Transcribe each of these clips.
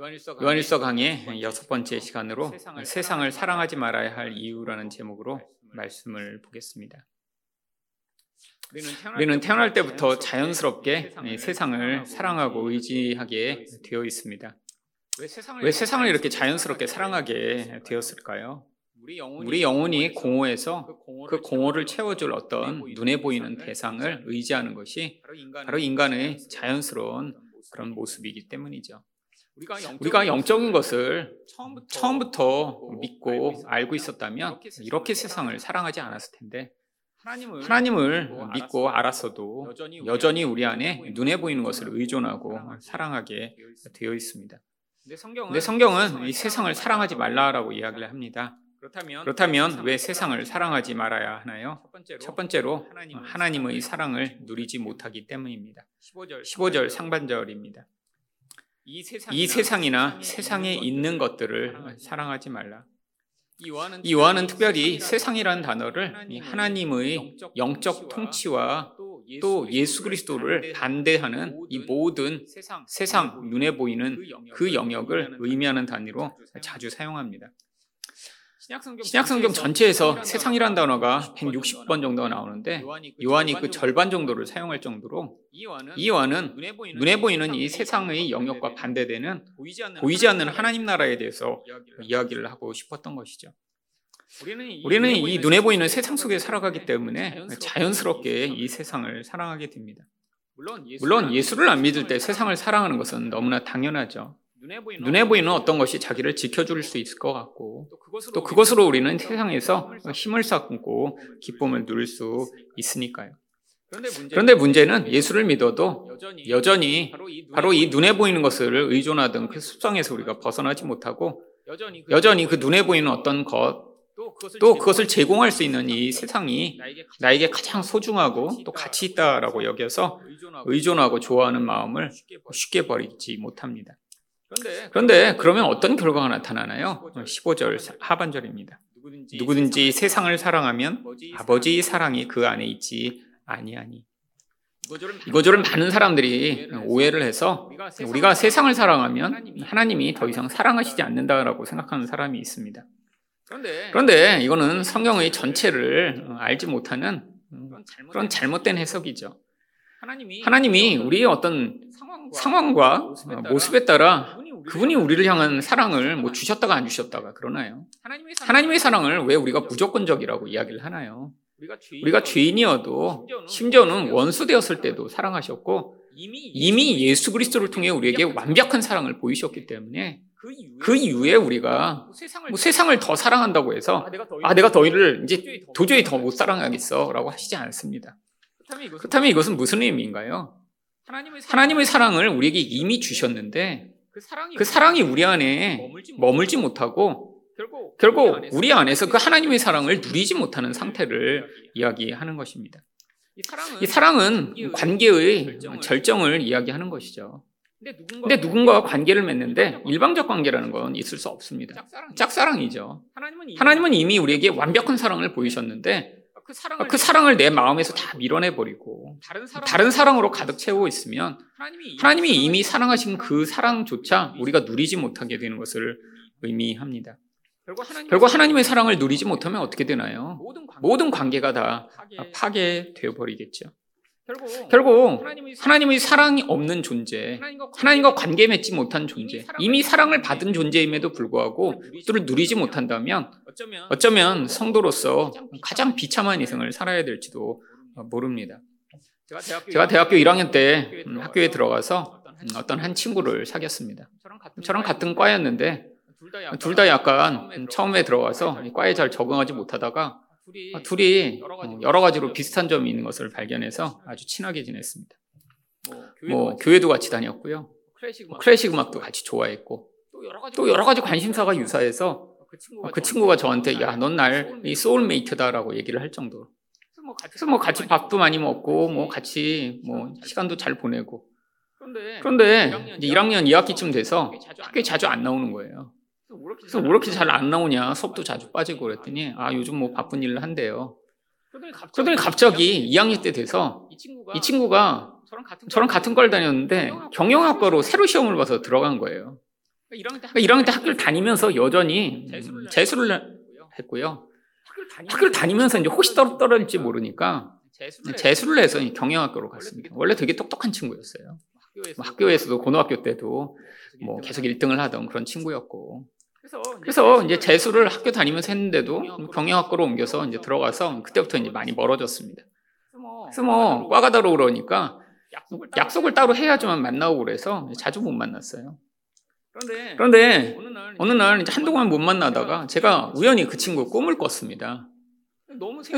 요한일서 강의 여섯 번째 시간으로 세상을 사랑하지 말아야 할 이유라는 제목으로 말씀을 보겠습니다. 우리는 태어날 때부터 자연스럽게 세상을 사랑하고 의지하게 되어 있습니다. 왜 세상을 이렇게 자연스럽게 사랑하게 되었을까요? 우리 영혼이 공허해서 그 공허를 채워줄 어떤 눈에 보이는 대상을 의지하는 것이 바로 인간의 자연스러운 그런 모습이기 때문이죠. 우리가 영적인 것을 처음부터 믿고 알고 있었다면 이렇게 세상을 사랑하지 않았을 텐데 하나님을 믿고 알았어도 여전히 우리 안에 눈에 보이는 것을 의존하고 사랑하게 되어 있습니다. 근데 성경은 이 세상을 사랑하지 말라라고 이야기를 합니다. 그렇다면 왜 세상을 사랑하지 말아야 하나요? 첫 번째로 하나님의 사랑을 누리지 못하기 때문입니다. 15절 상반절입니다. 이 세상이나 세상에 있는 것들을 사랑하지 말라. 이 요한은 특별히 세상이라는 단어를 하나님의 영적 통치와 또 예수 그리스도를 반대하는 이 모든 세상 눈에 보이는 그 영역을 의미하는 단위로 자주 사용합니다. 신약성경 전체에서 세상이란 단어가 160번 정도가 나오는데 요한이 그 절반 정도를 사용할 정도로 이 요한은 눈에 보이는 이 세상의 영역과 반대되는 보이지 않는 하나님 나라에 대해서 이야기를 하고 싶었던 것이죠. 우리는 이 눈에 보이는 세상 속에 살아가기 때문에 자연스럽게 이 세상을 사랑하게 됩니다. 물론 예수를 안 믿을 때 세상을 사랑하는 것은 너무나 당연하죠. 눈에 보이는 어떤 것이 자기를 지켜줄 수 있을 것 같고 또 그것으로 우리는 세상에서 힘을 쌓고 기쁨을 누릴 수 있으니까요. 그런데 문제는 예수를 믿어도 여전히 바로 이 눈에 보이는 것을 의존하던 그 습성에서 우리가 벗어나지 못하고 여전히 그 눈에 보이는 어떤 것, 또 그것을 제공할 수 있는 이 세상이 나에게 가장 소중하고 또 가치 있다라고 여겨서 의존하고 좋아하는 마음을 쉽게 버리지 못합니다. 그런데 그러면 어떤 결과가 나타나나요? 15절 하반절입니다. 누구든지 세상을 사랑하면 아버지의 사랑이 그 안에 있지 아니하니. 이거저런 많은 사람들이 오해를 해서 우리가 세상을 사랑하면 하나님이 더 이상 사랑하시지 않는다라고 생각하는 사람이 있습니다. 그런데 이거는 성경의 전체를 알지 못하는 그런 잘못된 해석이죠. 하나님이 우리의 어떤 상황과 모습에 따라 그분이 우리를 향한 사랑을 뭐 주셨다가 안 주셨다가 그러나요? 하나님의 사랑을 왜 우리가 무조건적이라고 이야기를 하나요? 우리가 죄인이어도 심지어는 원수 되었을 때도 사랑하셨고 이미 예수 그리스도를 통해 우리에게 완벽한 사랑을 보이셨기 때문에 그 이후에 우리가 뭐 세상을 더 사랑한다고 해서 아 내가 너희를 이제 도저히 더 못 사랑하겠어라고 하시지 않습니다. 그렇다면 이것은 무슨 의미인가요? 하나님의 사랑을 우리에게 이미 주셨는데 그 사랑이 우리 안에 머물지 못하고 결국 우리 안에서 그 하나님의 사랑을 누리지 못하는 상태를 이야기하는 것입니다. 이 사랑은 관계의 절정을 이야기하는 것이죠. 근데 누군가와 관계를 맺는데 일방적 관계라는 건 있을 수 없습니다. 짝사랑이죠. 하나님은 이미 우리에게 완벽한 사랑을 보이셨는데 그 사랑을, 그 사랑을 내 마음에서 다 밀어내 버리고 다른, 사랑, 으로 가득 채우고 있으면 하나님이 이미 사랑하신 그 사랑조차 우리가 누리지 못하게 되는 것을 의미합니다. 결국 하나님의 사랑을 누리지 못하면 어떻게 되나요? 모든 관계가 다 파괴되어 버리겠죠. 결국 하나님의 사랑이 없는 존재, 하나님과 관계 맺지 못한 존재, 이미 사랑을 받은 존재임에도 불구하고 그들을 누리지 못한다면 어쩌면 성도로서 가장 비참한 인생을 살아야 될지도 모릅니다. 제가 대학교 1학년 때 학교에 들어가서 어떤 한 친구를 사귀었습니다. 저랑 같은 과였는데 둘 다 약간 처음에 들어가서 과에 잘 적응하지 못하다가 둘이, 아, 둘이 여러 가지로 비슷한 점이 있는 것을 발견해서 아주 친하게 지냈습니다. 뭐, 뭐 교회도 같이 다녔고요. 클래식 음악도 같이 좋아했고 또 여러 가지 관심사가 유사해서 그 친구가 저한테 야, 넌 날 이 소울메이트다라고 얘기를 할 정도로. 그래서 뭐 같이 밥도 많이 먹고 뭐 같이 뭐 시간도 잘 보내고. 그런데 이제 1학년 2학기쯤 돼서 학교에 자주 안 나오는 거예요. 그래서 왜 이렇게 잘 안 나오냐 수업도 자주 빠지고 그랬더니 아 요즘 뭐 바쁜 일을 한대요. 그러더니 갑자기 2학년 때 돼서 이 친구가 저랑 같은 걸 다녔는데 경영학과로 새로 시험을 봐서 들어간 거예요. 그러니까 1학년 때 학교를 다니면서 여전히 재수를 했고요. 학교를 다니면서 이제 혹시 떨- 떨어질지 모르니까 재수를 해서 경영학교로 갔습니다. 원래 되게 똑똑한 친구였어요. 뭐 학교에서도 고등학교 때도 뭐 계속 1등을 하던 그런 친구였고. 그래서 이제 재수를 학교 다니면서 했는데도 경영학과로 옮겨서 이제 들어가서 그때부터 이제 많이 멀어졌습니다. 그래서 뭐 과가 다로 그러니까 약속을 따로 해야지만 만나고 그래서 자주 못 만났어요. 그런데 어느 날 이제 한동안 못 만나다가 제가 우연히 그 친구 꿈을 꿨습니다.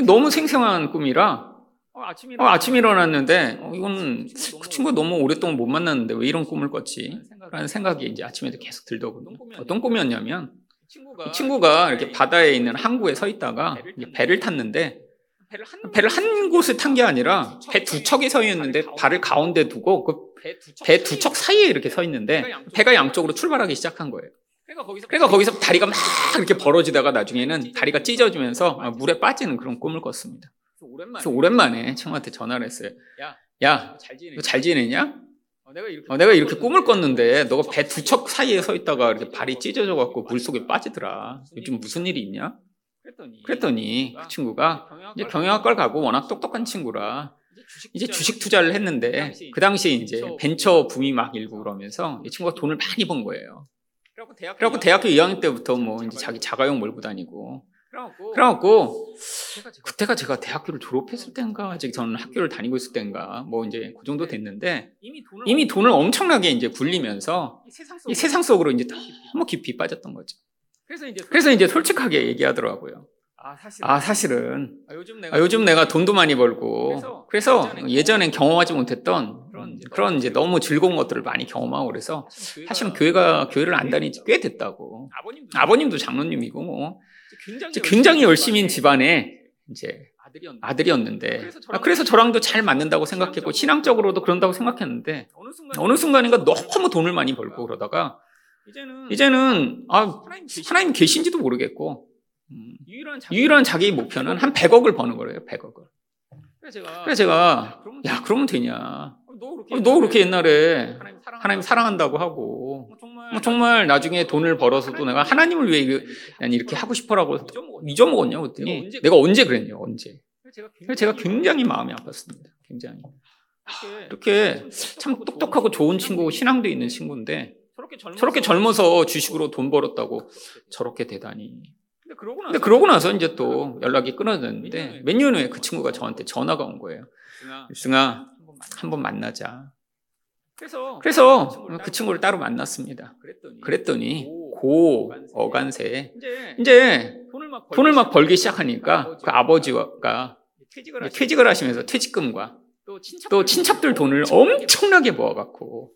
너무 생생한 꿈이라 어, 아침에 일어났는데 어, 이건 그 친구 너무 오랫동안 못 만났는데 왜 이런 꿈을 꿨지? 라는 생각이 이제 아침에도 계속 들더군요. 어떤 꿈이었냐면 이 친구가 이렇게 바다에 있는 항구에 서 있다가 배를 탔는데 배를 한 곳에 탄게 아니라 배 두 척이 서 있는데 발을 가운데 두고 그 배 두 척 사이에 이렇게 서 있는데 배가 양쪽으로 출발하기 시작한 거예요. 그러니까 거기서 다리가 막 이렇게 벌어지다가 나중에는 다리가 찢어지면서 물에 빠지는 그런 꿈을 꿨습니다. 그래서 오랜만에 친구한테 전화를 했어요. 야, 너잘 지내냐? 어, 내가 이렇게 꿈을 꿨는데 너가 배 두 척 사이에 서 있다가 이렇게 발이 찢어져 갖고 물 속에 빠지더라. 요즘 무슨 일이 있냐? 그랬더니 그 친구가 이제 경영학과를 가고 워낙 똑똑한 친구라 이제 주식 투자를 했는데 그 당시에 이제 벤처 붐이 막 일고 그러면서 이 친구가 돈을 많이 번 거예요. 그래갖고 대학교 2학년 때부터 뭐 이제 자기 자가용 몰고 다니고 그래갖고 그때가 제가 대학교를 졸업했을 때인가 아직 저는 학교를 다니고 있을 때인가 뭐 이제 그 정도 됐는데 이미 돈을 엄청나게 이제 굴리면서 이 세상 속으로 이제 너무 깊이 빠졌던 거죠. 그래서 이제 솔직하게 얘기하더라고요. 아 사실은. 아, 요즘 내가 돈도 많이 벌고 그래서 예전엔 경험하지 못했던 그런 이제 너무 즐거운 것들을 많이 경험하고 그래서 사실은 교회가 교회를 안 다닌 지 꽤 됐다고. 아버님도 장로님이고 뭐 굉장히 열심인 집안에 이제 아들이었는데. 아, 그래서 저랑도 잘 맞는다고 생각했고 신앙적으로도 그런다고 생각했는데 어느 순간인가 너무 돈을 많이 벌고 그러다가 이제는 아 하나님 계신지도 모르겠고 음, 유일한 자기 목표는 한 100억을 버는 거래요 100억을. 그래서 제가 야 그러면 되냐? 너 그렇게 옛날에 하나님 사랑한다고 하고 뭐 정말 나중에 돈을 벌어서도 내가 하나님을 위해 이렇게 하고 싶어라고 잊어먹었냐 그랬더니 내가 언제 그랬냐 언제? 그래서 제가 굉장히 마음이 아팠습니다 굉장히. 이렇게 참 똑똑하고 좋은 친구고 신앙도 있는 친구인데 저렇게 젊어서 주식으로 돈 벌었다고 저렇게 되다니 근데 그러고 나서 이제 또 연락이 끊어졌는데 몇 년 후에 그 친구가 저한테 전화가 온 거예요. 유승아 한번 만나자 그래서 그 친구를 따로 만났습니다. 그랬더니 고 어간세 이제 돈을 막 벌기 시작하니까 그 아버지가 퇴직을 하시면서 퇴직금과 또 친척들 돈을 엄청나게 모아갖고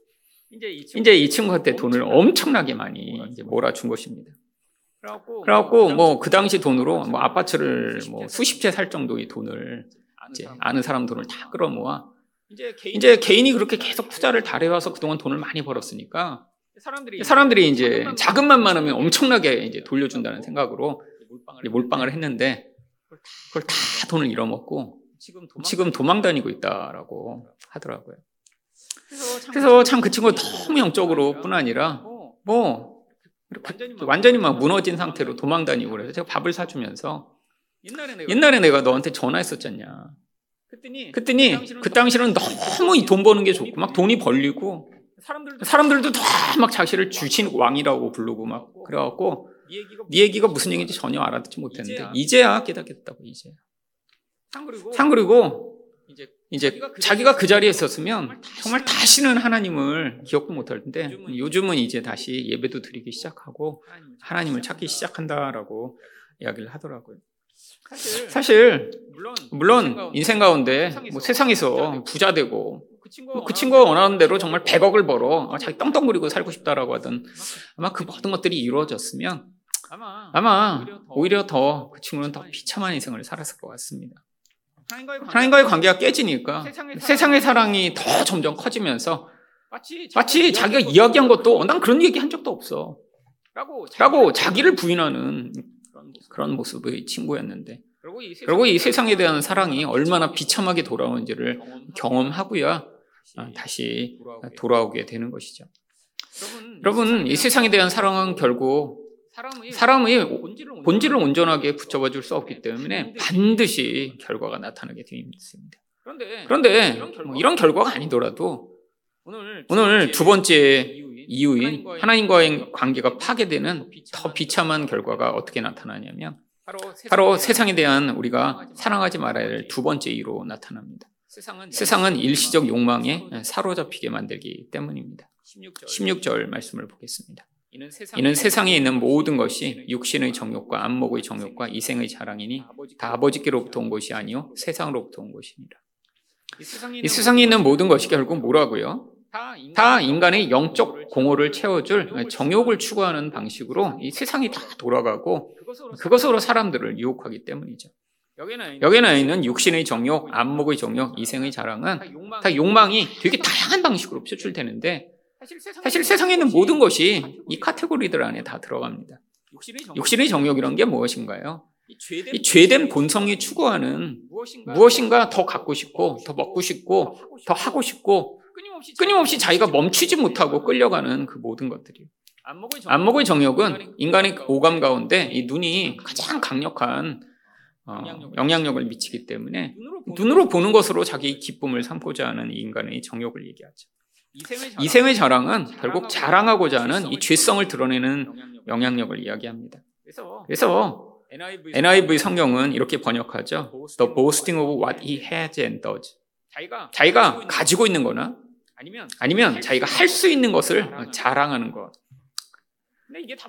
이제 이 친구한테 돈을 엄청나게 많이 몰아준 것입니다. 그래갖고 뭐 그 당시 돈으로 뭐 아파트를 뭐 수십 채 살 정도의 돈을 이제 아는 사람 돈을 다 끌어모아 이제 개인이 그렇게 계속 투자를 잘해와서 그동안 돈을 많이 벌었으니까 사람들이 이제 자금만 많으면 엄청나게 이제 돌려준다는 생각으로 몰빵을 했는데 그걸 다 돈을 잃어먹고 지금 도망 다니고 있다라고 하더라고요. 그래서 참 그 친구가 너무 영적으로 뿐 아니라 뭐 완전히 막 무너진 상태로 도망 다니고 그래서 제가 밥을 사주면서 옛날에 내가 너한테 전화했었잖냐. 그랬더니 그 당시는 너무 이 돈 버는 게 좋고 막 돈이 벌리고 사람들도 다 막 자신을 주신 왕이라고 부르고 막 그래갖고 네 얘기가 무슨 얘기인지 전혀 알아듣지 못했는데 이제야. 깨닫겠다고 이제 참 그리고 이제 자기가 그 자리에 있었으면 정말 다시는 하나님을 기억도 못할 텐데 요즘은 이제 다시 예배도 드리기 시작하고 하나님을 찾기 시작한다라고 이야기를 하더라고요. 사실 물론 인생 가운데 뭐 세상에서 부자 되고 그 친구가 원하는 대로 정말 100억을 벌어. 자기 떵떵거리고 살고 싶다라고 하던 아마 그 모든 것들이 이루어졌으면 아마 오히려 더 그 친구는 더 비참한 인생을 살았을 것 같습니다. 하나님과의 관계가 깨지니까 세상의 사랑이 더 점점 커지면서 마치 자기가 이야기한 것도 난 그런 얘기 한 적도 없어. 라고 자기를 부인하는 그런 모습의 친구였는데 그리고 이 세상에 대한 사랑이 얼마나 비참하게 돌아오는지를 경험하고야 다시 돌아오게 되는 것이죠. 여러분, 이 세상에 대한 사랑은 결국 사람의 본질을 온전하게 붙잡아 줄 수 없기 때문에 반드시 결과가 나타나게 있습니다. 그런데 뭐 이런 결과가 아니더라도 오늘 두 번째 이유인 하나님과의 관계가 파괴되는 더 비참한 결과가 어떻게 나타나냐면 바로 세상에 대한 우리가 사랑하지 말아야 할 두 번째 이유로 나타납니다. 세상은 일시적 욕망에 사로잡히게 만들기 때문입니다. 16절 말씀을 보겠습니다. 이는 세상에 있는 모든 것이 육신의 정욕과 안목의 정욕과 이생의 자랑이니 다 아버지께로부터 온 것이 아니요 세상으로부터 온 것이니라. 이 세상에 있는 모든 것이 결국 뭐라고요? 다 인간의 영적 공허를 채워줄 정욕을 추구하는 방식으로 이 세상이 다 돌아가고 그것으로 사람들을 유혹하기 때문이죠. 여기에 나 있는 육신의 정욕, 안목의 정욕, 이생의 자랑은 다 욕망이 되게 다양한 방식으로 표출되는데 사실 세상에 있는 모든 것이 이 카테고리들 안에 다 들어갑니다. 육신의 정욕이란 게 무엇인가요? 이 죄된 본성이 추구하는 무엇인가 더 갖고 싶고, 더 먹고 싶고, 더 하고 싶고, 끊임없이 자기가 멈추지 못하고 끌려가는 그 모든 것들이. 안목의 정욕은 인간의 오감 가운데 이 눈이 가장 강력한 어, 영향력을 미치기 때문에 눈으로 보는 것으로 자기 기쁨을 삼고자 하는 인간의 정욕을 얘기하죠. 이생의 자랑은 결국 자랑하고자 하는 이 죄성을 드러내는 영향력을 이야기합니다. 그래서 NIV 성경은 이렇게 번역하죠. The boasting of what he has and does. 자기가 가지고 있는 거나 아니면 자기가 할 수 있는 것을 자랑하는 것.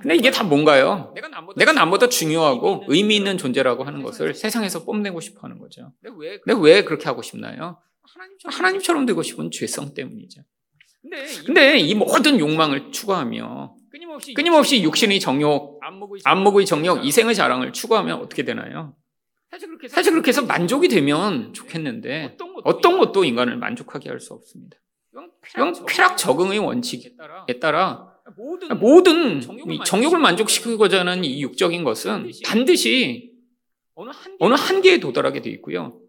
근데 이게 다 뭔가요? 내가 남보다 중요하고 의미 있는 존재라고 하는 것을 세상에서 뽐내고 싶어 하는 거죠. 근데 왜 그렇게 하고 싶나요? 하나님처럼 되고 싶은 죄성 때문이죠. 근데 이 모든 욕망을 추구하며 끊임없이 육신의 정욕, 안목의 정욕, 이생의 자랑을 추구하면 어떻게 되나요? 사실 그렇게 해서 만족이 되면 좋겠는데 어떤 것도 인간을 만족하게 할 수 없습니다. 쾌락 적응의 원칙에 따라 모든 정욕을 만족시키고자 하는 이 육적인 것은 반드시 어느 한계에 도달하게 되어 있고요.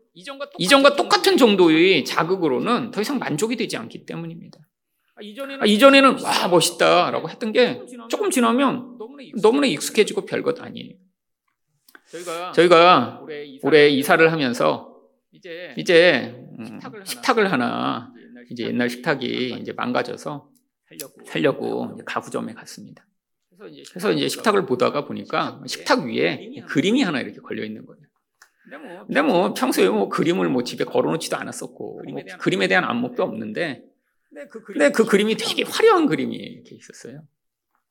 이전과 똑같은 정도의 자극으로는 더 이상 만족이 되지 않기 때문입니다. 아, 이전에는, 아, 와 멋있다라고 했던 게 조금 지나면 너무나 익숙해지고 별것 아니에요. 저희가, 올해, 이사를, 하면서 이제, 이제 음, 식탁을, 하나 이제 옛날 식탁이 이제 망가져서 살려고 가구점에 갔습니다. 그래서 이제 식탁을 보다가 보니까 식탁 위에 그림이 하나 이렇게 걸려 있는 거예요. 근데 뭐 평소에 뭐 그림을 뭐 집에 걸어놓지도 않았었고 뭐 그림에 대한 안목도 없는데 근데 그, 근데 그 그림이 되게 화려한 그림이 이렇게 있었어요.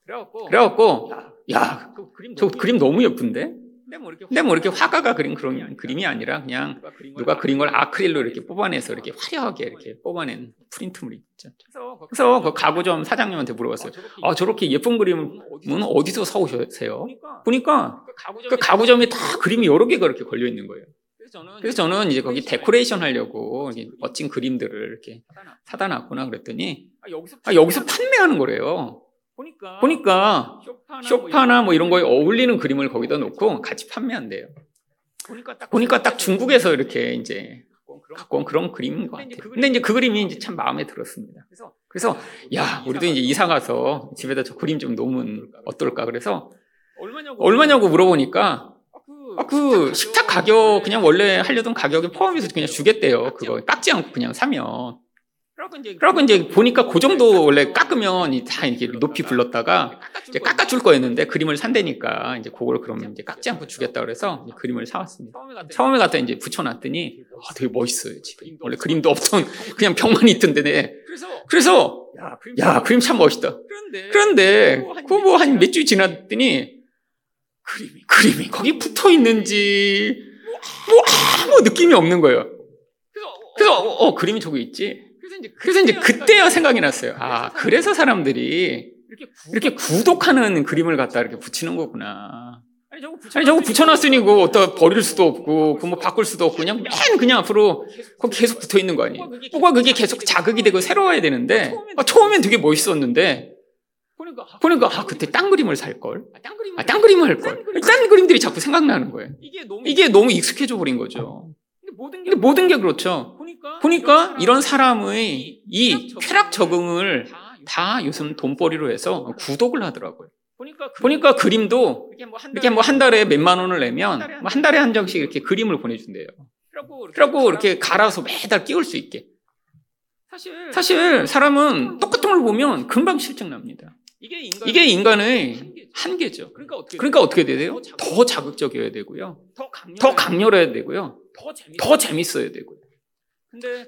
그래갖고, 그래갖고 야, 그저 그림 너무 예쁜데? 근데 뭐, 이렇게, 뭐 이렇게 화가가 그린 그런 그림이 아니라 그냥 누가 그린 걸 아크릴로 이렇게 뽑아내서 이렇게 화려하게 이렇게 뽑아낸 프린트물 있죠. 그래서 그 가구점 사장님한테 물어봤어요. 아, 저렇게 예쁜 그림은 어디서 사오셨어요? 보니까 그 가구점에 다 그림이 여러 개가 이렇게 걸려 있는 거예요. 그래서 저는 이제 거기 데코레이션 하려고 멋진 그림들을 이렇게 사다 놨구나 그랬더니 아, 여기서 판매하는 거래요. 보니까, 보니까 쇼파나 뭐 이런 거에 어울리는 그림을 거기다 놓고 같이 판매한대요. 보니까 딱, 보니까 딱 중국에서 이렇게 이제 갖고 온 그런 그림인 것 같아요. 근데 이제 그 그림이 이제 참 마음에 들었습니다. 그래서 야 우리도 이제 이사 가서 집에다 저 그림 좀 놓으면 어떨까 그래서 얼마냐고 물어보니까 아, 그 식탁 가격 그냥 원래 하려던 가격에 포함해서 그냥 주겠대요. 그거 깎지 않고 그냥 사면. 그러고 이제 보니까 그 정도 원래 깎으면 다 이렇게 높이 불렀다가 이제 깎아줄 거였는데 그림을 산다니까 이제 그걸 그러면 이제 깎지 않고 주겠다 그래서 그림을 사왔습니다. 처음에 갔다 이제 붙여놨더니 아, 되게 멋있어요 집에. 원래 그림도 없던 그냥 벽만 있던데. 그래서 야 그림 참 멋있다. 그런데 그거 뭐 한 몇 주 지났더니 그림이, 그림이 거기 붙어 있는지, 뭐 아무 느낌이 없는 거예요. 그래서, 어, 어 그림이 저기 있지. 그래서 이제 그때야 생각이 났어요. 아, 그래서 사람들이 이렇게 구독하는 그림을 갖다 이렇게 붙이는 거구나. 아니, 저거 붙여놨으니 그 어디다 버릴 수도 없고, 그 뭐 바꿀 수도 없고, 그냥 맨 그냥 앞으로 거기 계속 붙어 있는 거 아니에요. 뭐가 그게 계속 자극이 되고 새로워야 되는데, 아, 처음엔 되게 멋있었는데, 보니까, 보니까 아, 그때 딴 그림을 살 걸. 아, 딴, 그림을, 아, 딴 그림을 할 걸. 딴 그림들이 자꾸 생각나는 거예요. 이게 너무, 익숙해져 버린 거죠. 게, 모든 게 그렇죠. 보니까, 보니까 이런 사람의 이 쾌락 적응을 다 요즘 돈벌이로 해서 구독을 하더라고요. 보니까 그림도 이렇게 뭐 한 달에 몇만 원을 내면 뭐한 달에 한 장씩 이렇게 그림을 보내준대요. 그래갖고 이렇게 갈아서 매달 끼울 수 있게. 사실 사람은 똑같은 걸 보면 금방 실증납니다. 이게 인간의 한계죠. 그러니까 어떻게 돼요? 더 자극적이어야 되고요. 더 강렬해야 되고요. 더 재밌어야 되고요.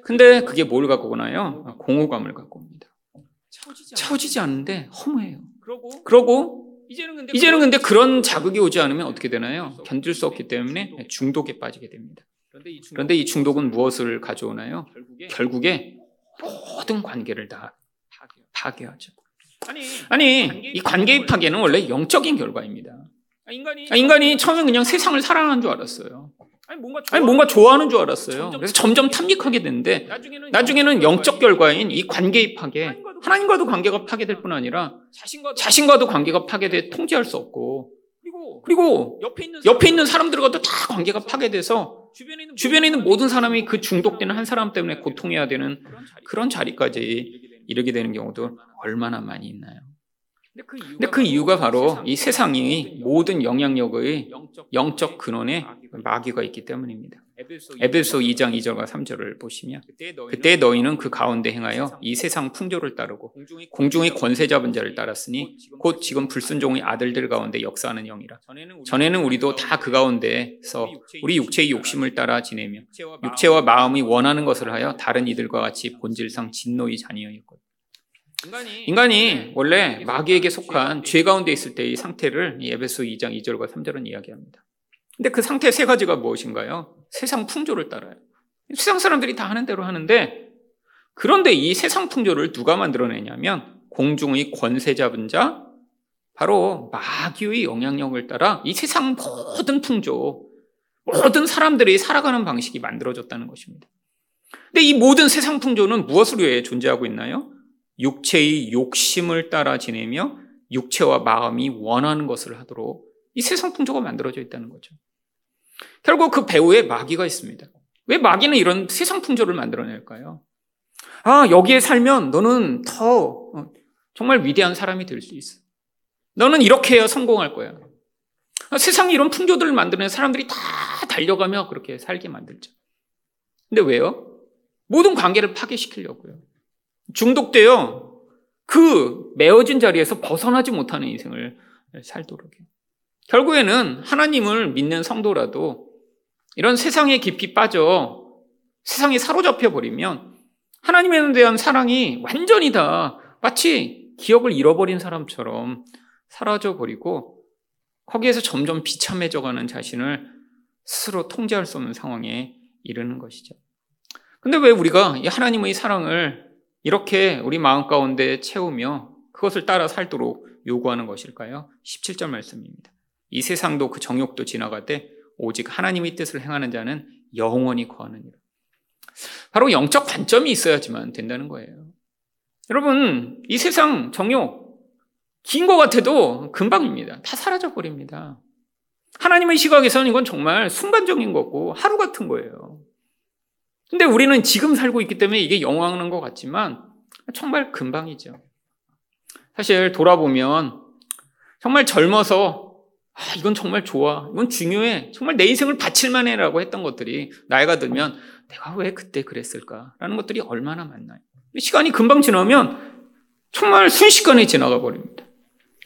근데 그게 뭘 갖고 오나요? 공허감을 갖고 옵니다. 채워지지 않는데 허무해요. 그러고 이제는 근데 그런 자극이 오지 않으면 어떻게 되나요? 견딜 수 없기 때문에 중독에 빠지게 됩니다. 그런데 이 중독은 무엇을 가져오나요? 결국에 모든 관계를 다 파괴하죠. 아니, 이 관계의 파괴는 원래 영적인 결과입니다. 아, 인간이 처음에 그냥 세상을 사랑하는 줄 알았어요. 아니, 뭔가 좋아하는 줄 알았어요. 그래서 점점 탐닉하게 되는데 나중에는 영적 결과인 이 관계의 파괴, 하나님과도 관계가 파괴될 뿐 아니라 자신과도 관계가 파괴돼 통제할 수 없고 그리고 옆에 있는 사람들과도 다 관계가 파괴돼서 주변에 있는 모든 사람이 그 중독되는 한 사람 때문에 고통해야 되는 그런 자리까지 이르게 되는 경우도 얼마나 많이 있나요? 근데 그 이유가 바로 이 세상이 모든 영향력의 영적 근원에 마귀가 있기 때문입니다. 에베소 2장 2절과 3절을 보시면 그때 너희는 그 가운데 행하여 이 세상 풍조를 따르고 공중의 권세 잡은 자를 따랐으니 곧 지금 불순종의 아들들 가운데 역사하는 영이라 전에는 우리도 다 그 가운데서 우리 육체의 욕심을 따라 지내며 육체와 마음이 원하는 것을 하여 다른 이들과 같이 본질상 진노의 자녀였거든 인간이 원래 마귀에게 속한 죄 가운데 있을 때의 상태를 에베소 2장 2절과 3절은 이야기합니다. 근데 그 상태 세 가지가 무엇인가요? 세상 풍조를 따라요. 세상 사람들이 다 하는 대로 하는데 그런데 이 세상 풍조를 누가 만들어내냐면 공중의 권세 잡은 자 바로 마귀의 영향력을 따라 이 세상 모든 풍조 모든 사람들이 살아가는 방식이 만들어졌다는 것입니다. 근데 이 모든 세상 풍조는 무엇을 위해 존재하고 있나요? 육체의 욕심을 따라 지내며 육체와 마음이 원하는 것을 하도록 이 세상 풍조가 만들어져 있다는 거죠. 결국 그 배후에 마귀가 있습니다. 왜 마귀는 이런 세상 풍조를 만들어낼까요? 아, 여기에 살면 너는 더 어, 정말 위대한 사람이 될 수 있어. 너는 이렇게 해야 성공할 거야. 아, 세상에 이런 풍조들을 만드는 사람들이 다 달려가며 그렇게 살게 만들죠. 근데 왜요? 모든 관계를 파괴시키려고요. 중독되어 그 메어진 자리에서 벗어나지 못하는 인생을 살도록요. 결국에는 하나님을 믿는 성도라도 이런 세상에 깊이 빠져 세상에 사로잡혀 버리면 하나님에 대한 사랑이 완전히 다 마치 기억을 잃어버린 사람처럼 사라져 버리고 거기에서 점점 비참해져 가는 자신을 스스로 통제할 수 없는 상황에 이르는 것이죠. 근데 왜 우리가 하나님의 사랑을 이렇게 우리 마음 가운데 채우며 그것을 따라 살도록 요구하는 것일까요? 17절 말씀입니다. 이 세상도 그 정욕도 지나가되 오직 하나님의 뜻을 행하는 자는 영원히 거하느니라. 바로 영적 관점이 있어야지만 된다는 거예요. 여러분, 이 세상 정욕 긴 것 같아도 금방입니다. 다 사라져 버립니다. 하나님의 시각에서는 이건 정말 순간적인 거고 하루 같은 거예요. 근데 우리는 지금 살고 있기 때문에 이게 영원한 것 같지만 정말 금방이죠. 사실 돌아보면 정말 젊어서 아, 이건 정말 좋아. 이건 중요해. 정말 내 인생을 바칠만 해라고 했던 것들이 나이가 들면 내가 왜 그때 그랬을까라는 것들이 얼마나 많나요? 시간이 금방 지나면 정말 순식간에 지나가 버립니다.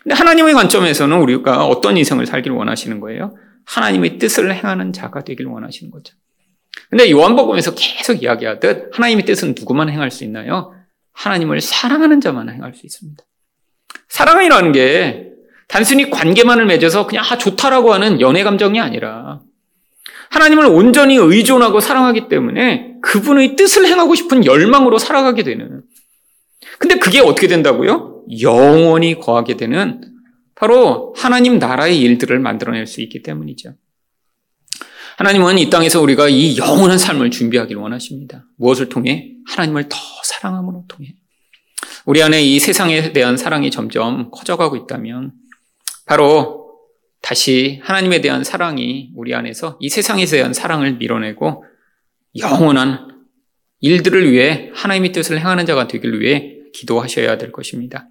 근데 하나님의 관점에서는 우리가 어떤 인생을 살기를 원하시는 거예요? 하나님의 뜻을 행하는 자가 되길 원하시는 거죠. 근데 요한복음에서 계속 이야기하듯 하나님의 뜻은 누구만 행할 수 있나요? 하나님을 사랑하는 자만 행할 수 있습니다. 사랑이라는 게 단순히 관계만을 맺어서 그냥 아 좋다라고 하는 연애 감정이 아니라 하나님을 온전히 의존하고 사랑하기 때문에 그분의 뜻을 행하고 싶은 열망으로 살아가게 되는. 근데 그게 어떻게 된다고요? 영원히 거하게 되는 바로 하나님 나라의 일들을 만들어낼 수 있기 때문이죠. 하나님은 이 땅에서 우리가 이 영원한 삶을 준비하기를 원하십니다. 무엇을 통해? 하나님을 더 사랑함으로 통해. 우리 안에 이 세상에 대한 사랑이 점점 커져가고 있다면 바로 다시 하나님에 대한 사랑이 우리 안에서 이 세상에 대한 사랑을 밀어내고 영원한 일들을 위해 하나님의 뜻을 행하는 자가 되길 위해 기도하셔야 될 것입니다.